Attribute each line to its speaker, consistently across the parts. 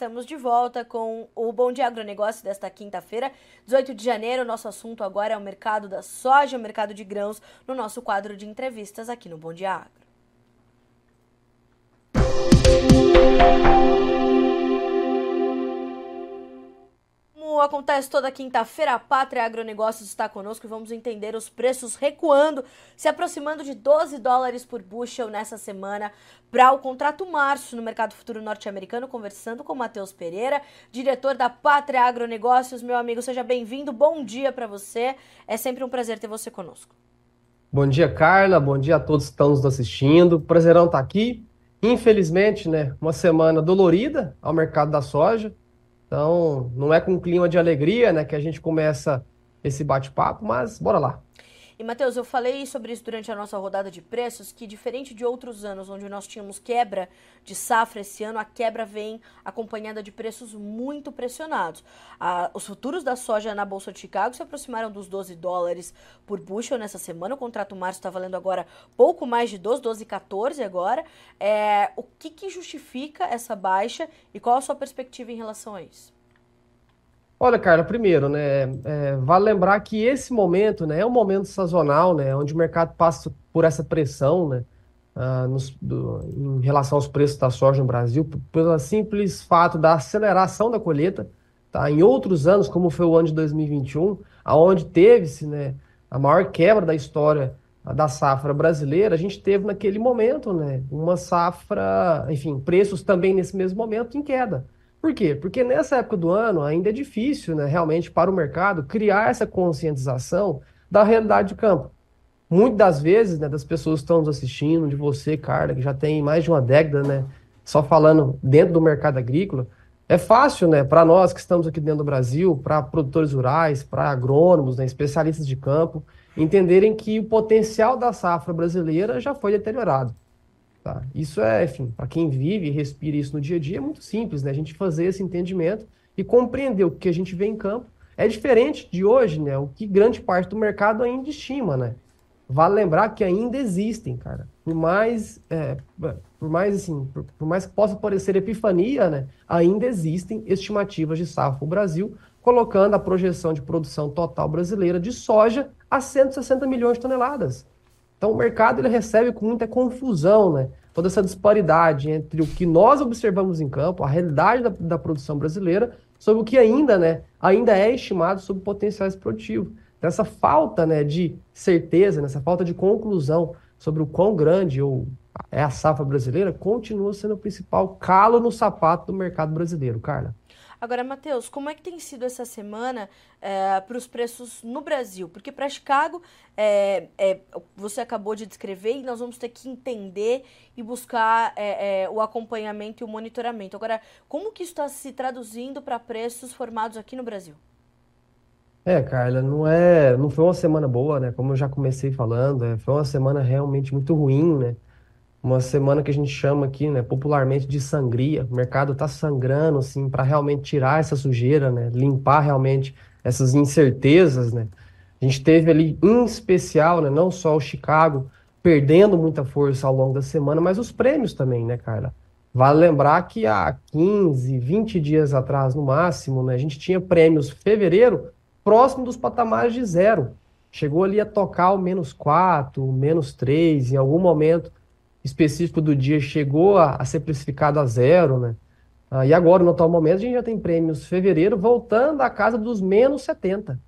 Speaker 1: estamos de volta com o Bom Dia Agronegócio desta quinta-feira, 18 de janeiro. Nosso assunto agora é o mercado da soja, o mercado de grãos, no nosso quadro de entrevistas aqui no Bom Dia Agro. Como acontece toda quinta-feira, a Pátria Agronegócios está conosco e vamos entender os preços recuando, se aproximando de 12 dólares por bushel nessa semana para o contrato março no mercado futuro norte-americano, conversando com Matheus Pereira, diretor da Pátria Agronegócios. Meu amigo, seja bem-vindo. Bom dia para você. É sempre um prazer ter você conosco.
Speaker 2: Bom dia, Carla. Bom dia a todos que estão nos assistindo. Prazerão estar aqui. Infelizmente, né, uma semana dolorida ao mercado da soja. Então, não é com um clima de alegria, né, que a gente começa esse bate-papo, mas bora lá.
Speaker 1: E, Matheus, eu falei sobre isso durante a nossa rodada de preços, que diferente de outros anos, onde nós tínhamos quebra de safra esse ano, a quebra vem acompanhada de preços muito pressionados. Os futuros da soja na Bolsa de Chicago se aproximaram dos 12 dólares por bushel nessa semana. O contrato março está valendo agora pouco mais de 12, 12 14 agora. É, o que, que justifica essa baixa e qual a sua perspectiva em relação a isso?
Speaker 2: Olha, Carla, primeiro, né, é, vale lembrar que esse momento, né, é um momento sazonal, né, onde o mercado passa por essa pressão, né, uh, nos, do, em relação aos preços da soja no Brasil, pelo simples fato da aceleração da colheita, tá? Em outros anos, como foi o ano de 2021, aonde teve-se, né, a maior quebra da história da safra brasileira, a gente teve naquele momento, né, uma safra, enfim, preços também nesse mesmo momento em queda. Por quê? Porque nessa época do ano ainda é difícil, né, realmente, para o mercado criar essa conscientização da realidade de campo. Muitas das vezes, né, das pessoas que estão nos assistindo, de você, Carla, que já tem mais de uma década, né, só falando dentro do mercado agrícola, é fácil, né, para nós que estamos aqui dentro do Brasil, para produtores rurais, para agrônomos, né, especialistas de campo, entenderem que o potencial da safra brasileira já foi deteriorado. Tá? Isso é, enfim, para quem vive e respira isso no dia a dia, é muito simples, né? A gente fazer esse entendimento e compreender o que a gente vê em campo. É diferente de hoje, né? O que grande parte do mercado ainda estima, né? Vale lembrar que ainda existem, cara. Por mais, é, por mais assim, por, por, mais que possa parecer epifania, né? Ainda existem estimativas de safra Brasil, colocando a projeção de produção total brasileira de soja a 160 milhões de toneladas. Então o mercado ele recebe com muita confusão, né? Toda essa disparidade entre o que nós observamos em campo, a realidade da, da produção brasileira, sobre o que ainda, né, ainda é estimado sobre potenciais produtivos. Então, essa falta, né, de certeza, nessa falta de conclusão sobre o quão grande ou é a safra brasileira, continua sendo o principal calo no sapato do mercado brasileiro, Carla.
Speaker 1: Agora, Matheus, como é que tem sido essa semana é, para os preços no Brasil? Porque para Chicago, é, é, você acabou de descrever e nós vamos ter que entender e buscar o acompanhamento e o monitoramento. Agora, como que isso está se traduzindo para preços formados aqui no Brasil?
Speaker 2: É, Carla, não é, não foi uma semana boa, né? Como eu já comecei falando, é, foi uma semana realmente muito ruim, né? Uma semana que a gente chama aqui, né, popularmente de sangria. O mercado está sangrando, assim, para realmente tirar essa sujeira, né, limpar realmente essas incertezas, né. A gente teve ali, em especial, né, não só o Chicago perdendo muita força ao longo da semana, mas os prêmios também, né, Carla? Vale lembrar que há 15, 20 dias atrás, no máximo, né, a gente tinha prêmios fevereiro próximo dos patamares de zero. Chegou ali a tocar o menos 4, menos 3, em algum momento específico do dia chegou a, a ser precificado a zero, né? Ah, e agora, no atual momento, a gente já tem prêmios fevereiro voltando à casa dos menos 70.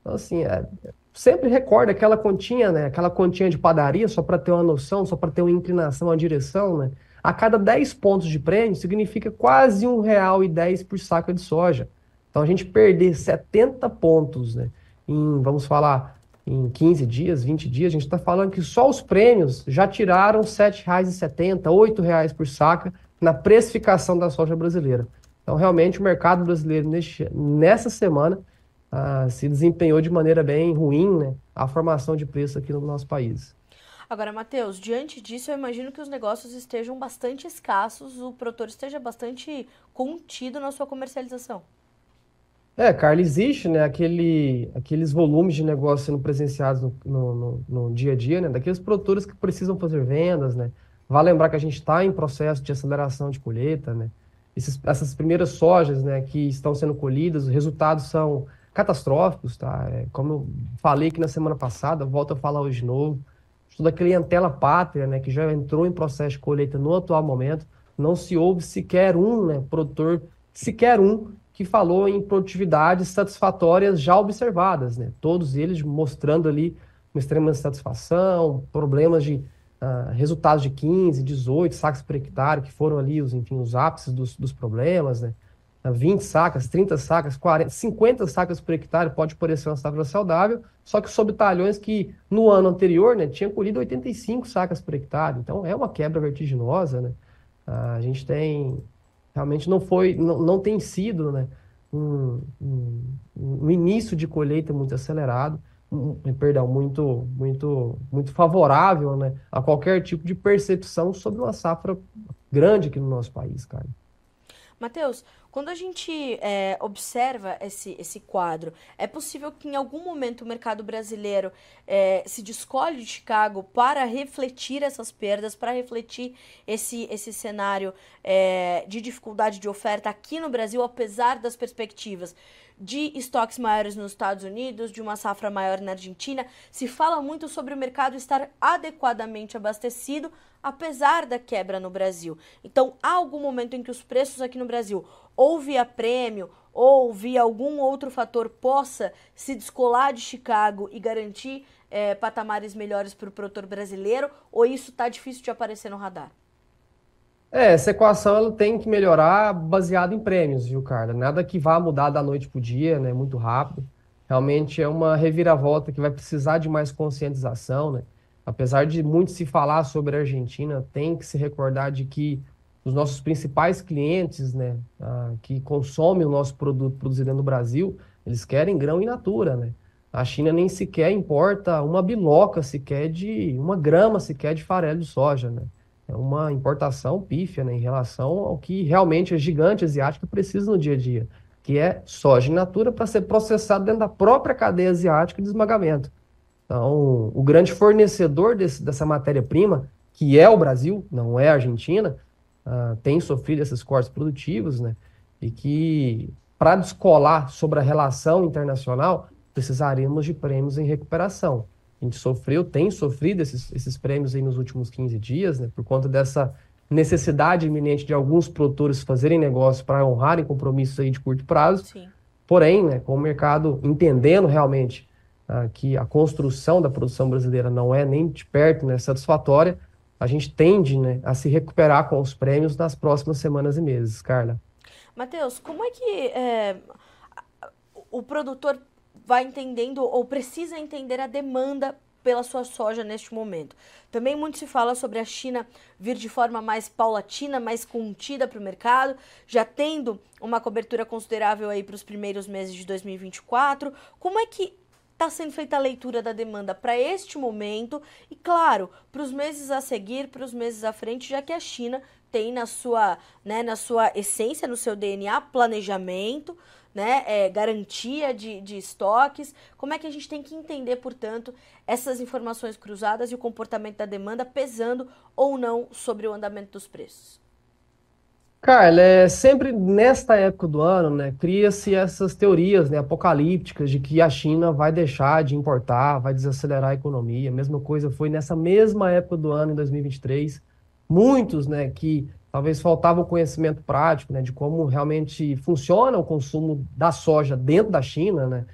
Speaker 2: Então, assim, é, sempre recorda aquela continha, né? Aquela continha de padaria, só para ter uma noção, só para ter uma inclinação, uma direção, né? A cada 10 pontos de prêmio significa quase um real e 10 por saco de soja. Então, a gente perder 70 pontos, né? Em, vamos falar, em 15 dias, 20 dias, a gente está falando que só os prêmios já tiraram R$ 7,70, R$ reais por saca na precificação da soja brasileira. Então, realmente, o mercado brasileiro neste, nessa semana ah, se desempenhou de maneira bem ruim né, a formação de preço aqui no nosso país.
Speaker 1: Agora, Matheus, diante disso, eu imagino que os negócios estejam bastante escassos, o produtor esteja bastante contido na sua comercialização.
Speaker 2: É, Carla, existe, né, aquele, aqueles volumes de negócio sendo presenciados no, no, no, no dia a dia, né, daqueles produtores que precisam fazer vendas, né. Vale lembrar que a gente está em processo de aceleração de colheita, né. esses, essas primeiras sojas né, que estão sendo colhidas, os resultados são catastróficos, tá? É, como eu falei aqui na semana passada, volto a falar hoje de novo, toda a clientela pátria, né, que já entrou em processo de colheita no atual momento, não se houve sequer um né, produtor, sequer um, que falou em produtividades satisfatórias já observadas, né? Todos eles mostrando ali uma extrema satisfação, problemas de uh, resultados de 15, 18 sacas por hectare, que foram ali os, enfim, os ápices dos, dos problemas, né? 20 sacas, 30 sacas, 40, 50 sacas por hectare pode parecer uma safra saudável, só que sob talhões que no ano anterior né, tinha colhido 85 sacas por hectare. Então é uma quebra vertiginosa. Né? a gente tem. Realmente não foi, não, não tem sido né, um, um, um início de colheita muito acelerado, um, perdão, muito, muito, muito favorável né, a qualquer tipo de percepção sobre uma safra grande aqui no nosso país, cara.
Speaker 1: Matheus, quando a gente é, observa esse, esse quadro, é possível que em algum momento o mercado brasileiro é, se descolhe de Chicago para refletir essas perdas, para refletir esse, esse cenário é, de dificuldade de oferta aqui no Brasil, apesar das perspectivas de estoques maiores nos Estados Unidos, de uma safra maior na Argentina. Se fala muito sobre o mercado estar adequadamente abastecido, apesar da quebra no Brasil. Então, há algum momento em que os preços aqui no Brasil, ou via prêmio, ou via algum outro fator, possa se descolar de Chicago e garantir é, patamares melhores para o produtor brasileiro, ou isso está difícil de aparecer no radar?
Speaker 2: É, essa equação ela tem que melhorar baseado em prêmios, viu, Carla? Nada que vá mudar da noite para o dia, né? Muito rápido. Realmente é uma reviravolta que vai precisar de mais conscientização, né? Apesar de muito se falar sobre a Argentina, tem que se recordar de que os nossos principais clientes, né, ah, que consomem o nosso produto produzido no Brasil, eles querem grão in natura, né? A China nem sequer importa uma biloca sequer de uma grama sequer de farelo de soja, né? É uma importação pífia, né, em relação ao que realmente a gigante asiática precisa no dia a dia, que é soja in natura para ser processado dentro da própria cadeia asiática de esmagamento. Então, o grande fornecedor desse, dessa matéria-prima, que é o Brasil, não é a Argentina, uh, tem sofrido esses cortes produtivos, né? E que, para descolar sobre a relação internacional, precisaríamos de prêmios em recuperação. A gente sofreu, tem sofrido esses, esses prêmios aí nos últimos 15 dias, né? Por conta dessa necessidade iminente de alguns produtores fazerem negócio para honrarem compromissos aí de curto prazo. Sim. Porém, né, com o mercado entendendo realmente ah, que a construção da produção brasileira não é nem de perto né, satisfatória, a gente tende né, a se recuperar com os prêmios nas próximas semanas e meses, Carla.
Speaker 1: Matheus, como é que é, o produtor vai entendendo ou precisa entender a demanda pela sua soja neste momento. Também muito se fala sobre a China vir de forma mais paulatina, mais contida para o mercado, já tendo uma cobertura considerável aí para os primeiros meses de 2024. Como é que está sendo feita a leitura da demanda para este momento e, claro, para os meses a seguir, para os meses à frente, já que a China tem na sua, né, na sua essência, no seu DNA, planejamento, né, é, garantia de, de estoques. Como é que a gente tem que entender, portanto, essas informações cruzadas e o comportamento da demanda pesando ou não sobre o andamento dos preços?
Speaker 2: Carla, é, sempre nesta época do ano, né, cria-se essas teorias, né, apocalípticas de que a China vai deixar de importar, vai desacelerar a economia. A mesma coisa foi nessa mesma época do ano, em 2023. Muitos, né, que talvez faltava o conhecimento prático, né, de como realmente funciona o consumo da soja dentro da China, né,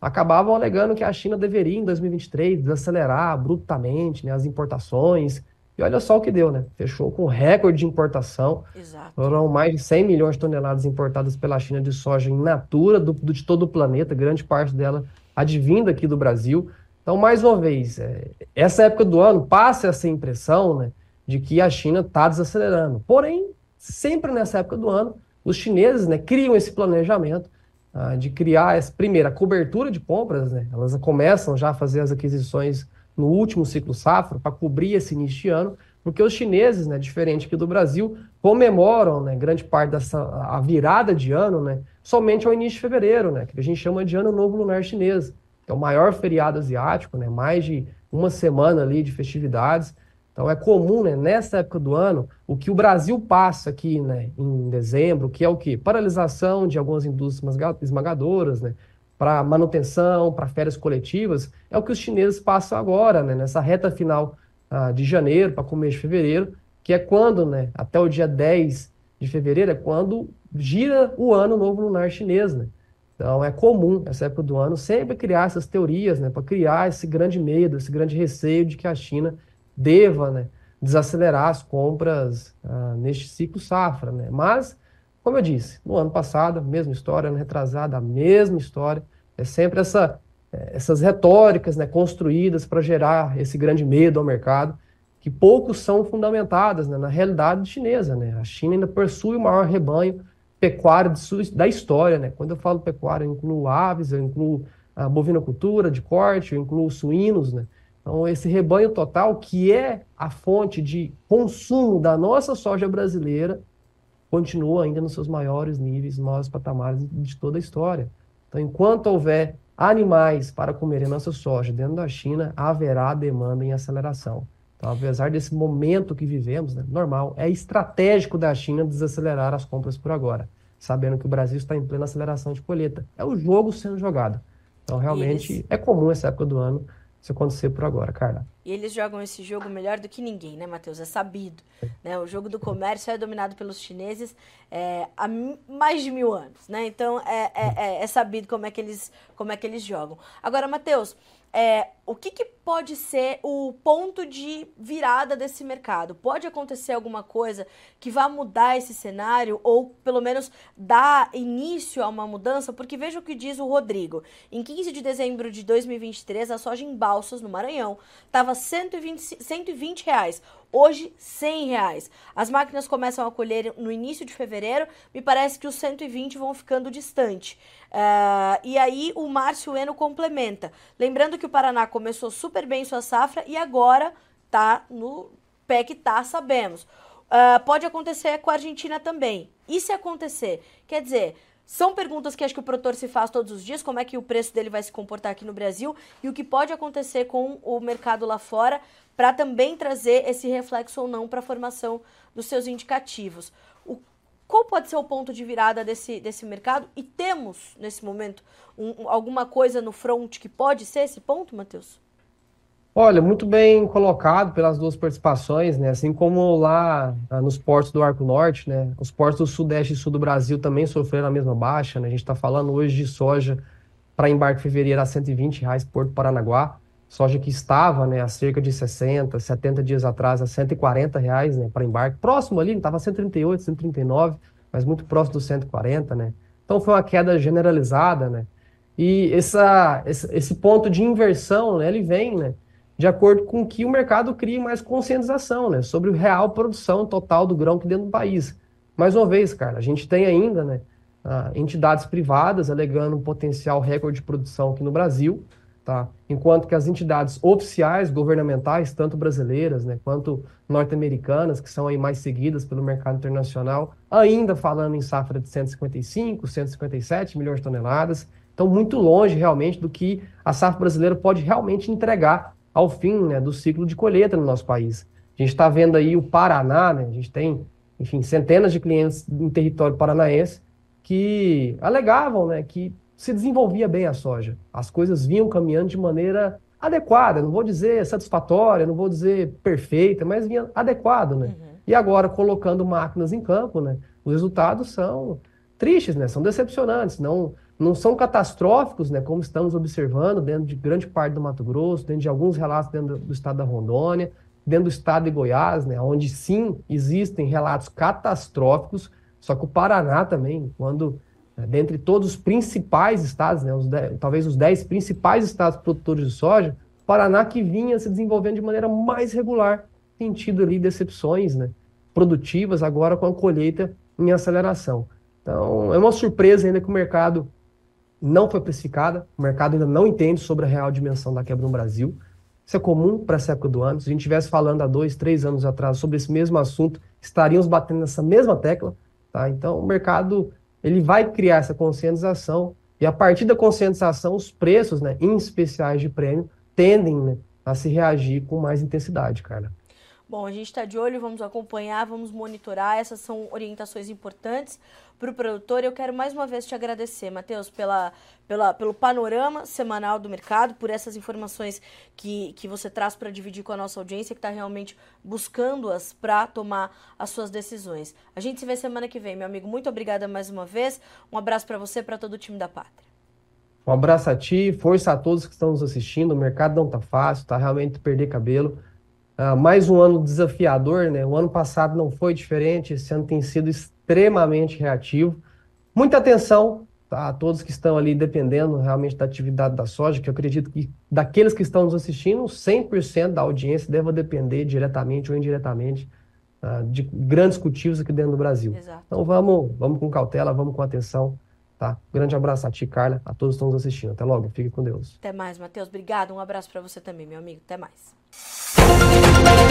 Speaker 2: acabavam alegando que a China deveria, em 2023, desacelerar abruptamente, né, as importações, e olha só o que deu, né? Fechou com recorde de importação. Exato. Foram mais de 100 milhões de toneladas importadas pela China de soja in natura do, de todo o planeta, grande parte dela advinda aqui do Brasil. Então, mais uma vez, é, essa época do ano passa essa impressão né, de que a China está desacelerando. Porém, sempre nessa época do ano, os chineses né, criam esse planejamento ah, de criar, essa, primeiro, a cobertura de compras. Né, elas começam já a fazer as aquisições no último ciclo safra para cobrir esse início de ano, porque os chineses, né, diferente aqui do Brasil, comemoram né, grande parte dessa a virada de ano né, somente ao início de fevereiro, né, que a gente chama de Ano Novo Lunar Chinês, que é o maior feriado asiático, né, mais de uma semana ali de festividades. Então é comum, né, nessa época do ano, o que o Brasil passa aqui, né, em dezembro, que é o quê? Paralisação de algumas indústrias esmagadoras, né, para manutenção, para férias coletivas, é o que os chineses passam agora, né, nessa reta final ah, de janeiro para começo de fevereiro, que é quando, né, até o dia 10 de fevereiro, é quando gira o ano novo lunar chinês, né? Então é comum, essa época do ano, sempre criar essas teorias, né, para criar esse grande medo, esse grande receio de que a China deva né, desacelerar as compras ah, neste ciclo safra. Né? Mas, como eu disse, no ano passado, mesma história, ano retrasado, a mesma história. É sempre essa, eh, essas retóricas né, construídas para gerar esse grande medo ao mercado, que poucos são fundamentadas né, na realidade chinesa. Né? A China ainda possui o maior rebanho pecuário da história. Né? Quando eu falo pecuário, eu incluo aves, eu incluo a bovinocultura de corte, eu incluo suínos, né? Então, esse rebanho total, que é a fonte de consumo da nossa soja brasileira, continua ainda nos seus maiores níveis, maiores patamares de toda a história. Então, enquanto houver animais para comerem nossa soja dentro da China, haverá demanda em aceleração. Então, apesar desse momento que vivemos, né, normal, é estratégico da China desacelerar as compras por agora, sabendo que o Brasil está em plena aceleração de colheita. É o jogo sendo jogado. Então, realmente, Eles... é comum essa época do ano isso acontecer por agora, Carla.
Speaker 1: E eles jogam esse jogo melhor do que ninguém, né, Matheus? É sabido. Né? O jogo do comércio é dominado pelos chineses é, há mais de mil anos, né? Então é, é, é, é sabido como é que eles, como é que eles jogam. Agora, Matheus, é, o que, que, pode ser o ponto de virada desse mercado? Pode acontecer alguma coisa que vá mudar esse cenário ou pelo menos dar início a uma mudança? Porque veja o que diz o Rodrigo. Em 15 de dezembro de 2023, a soja em Balsas, no Maranhão, estava 120, 120 reais. Hoje, 100 reais. As máquinas começam a colher no início de fevereiro. Me parece que os 120 vão ficando distante. Uh, e aí o Márcio Eno complementa. Lembrando que o Paraná começou super bem sua safra e agora tá no pé que tá, sabemos. Uh, pode acontecer com a Argentina também. E se acontecer? Quer dizer, são perguntas que acho que o produtor se faz todos os dias, como é que o preço dele vai se comportar aqui no Brasil e o que pode acontecer com o mercado lá fora para também trazer esse reflexo ou não para a formação dos seus indicativos. O, qual pode ser o ponto de virada desse, desse mercado? E temos, nesse momento, um, alguma coisa no front que pode ser esse ponto, Matheus?
Speaker 2: Olha, muito bem colocado pelas duas participações, né? Assim como lá ah, nos portos do Arco Norte, né? Os portos do Sudeste e Sul do Brasil também sofreram a mesma baixa, né? A gente está falando hoje de soja para embarque em fevereiro a 120 reais Porto Paranaguá, soja que estava, né, há cerca de 60, 70 dias atrás a 140 reais, né, para embarque, próximo ali, estava 138, 139, mas muito próximo dos 140, né? Então foi uma queda generalizada, né? E essa, esse, ponto de inversão, né, ele vem, né? de acordo com que o mercado crie mais conscientização né, sobre a real produção total do grão aqui dentro do país. Mais uma vez, cara, a gente tem ainda né, entidades privadas alegando um potencial recorde de produção aqui no Brasil, tá? enquanto que as entidades oficiais, governamentais, tanto brasileiras né, quanto norte-americanas, que são aí mais seguidas pelo mercado internacional, ainda falando em safra de 155, 157 milhões de toneladas, então muito longe realmente do que a safra brasileira pode realmente entregar ao fim né, do ciclo de colheita no nosso país. A gente está vendo aí o Paraná, né, a gente tem, enfim, centenas de clientes em território paranaense que alegavam né, que se desenvolvia bem a soja. As coisas vinham caminhando de maneira adequada, não vou dizer satisfatória, não vou dizer perfeita, mas vinha adequado, né? Uhum. E agora, colocando máquinas em campo, né, os resultados são tristes, né, são decepcionantes, não não são catastróficos, né, como estamos observando dentro de grande parte do Mato Grosso, dentro de alguns relatos dentro do estado da Rondônia, dentro do estado de Goiás, né, onde sim existem relatos catastróficos, só que o Paraná também, quando dentre todos os principais estados, né, os dez, talvez os 10 principais estados produtores de soja, Paraná que vinha se desenvolvendo de maneira mais regular, tem tido ali decepções né, produtivas agora com a colheita em aceleração. Então, é uma surpresa ainda que o mercado não foi precificada, o mercado ainda não entende sobre a real dimensão da quebra no Brasil. Isso é comum para essa época do ano. Se a gente estivesse falando há dois, três anos atrás sobre esse mesmo assunto, estaríamos batendo nessa mesma tecla. Tá? Então, o mercado ele vai criar essa conscientização e a partir da conscientização, os preços, né, em especiais de prêmio, tendem né, a se reagir com mais intensidade, cara.
Speaker 1: Bom, a gente está de olho, vamos acompanhar, vamos monitorar. Essas são orientações importantes para o produtor. Eu quero mais uma vez te agradecer, Matheus, pela, pela, pelo panorama semanal do mercado, por essas informações que, que você traz para dividir com a nossa audiência, que está realmente buscando-as para tomar as suas decisões. A gente se vê semana que vem, meu amigo. Muito obrigada mais uma vez. Um abraço para você, para todo o time da Pátria.
Speaker 2: Um abraço a ti, força a todos que estão nos assistindo. O mercado não está fácil, está realmente perder cabelo. Uh, mais um ano desafiador, né? O ano passado não foi diferente, esse ano tem sido extremamente reativo. Muita atenção tá, a todos que estão ali dependendo realmente da atividade da soja, que eu acredito que daqueles que estão nos assistindo, 100% da audiência deva depender diretamente ou indiretamente uh, de grandes cultivos aqui dentro do Brasil. Exato. Então vamos, vamos com cautela, vamos com atenção. Tá? Grande abraço a ti, Carla, a todos que estão nos assistindo. Até logo, fique com Deus.
Speaker 1: Até mais, Matheus. Obrigado. Um abraço para você também, meu amigo. Até mais. Thank you.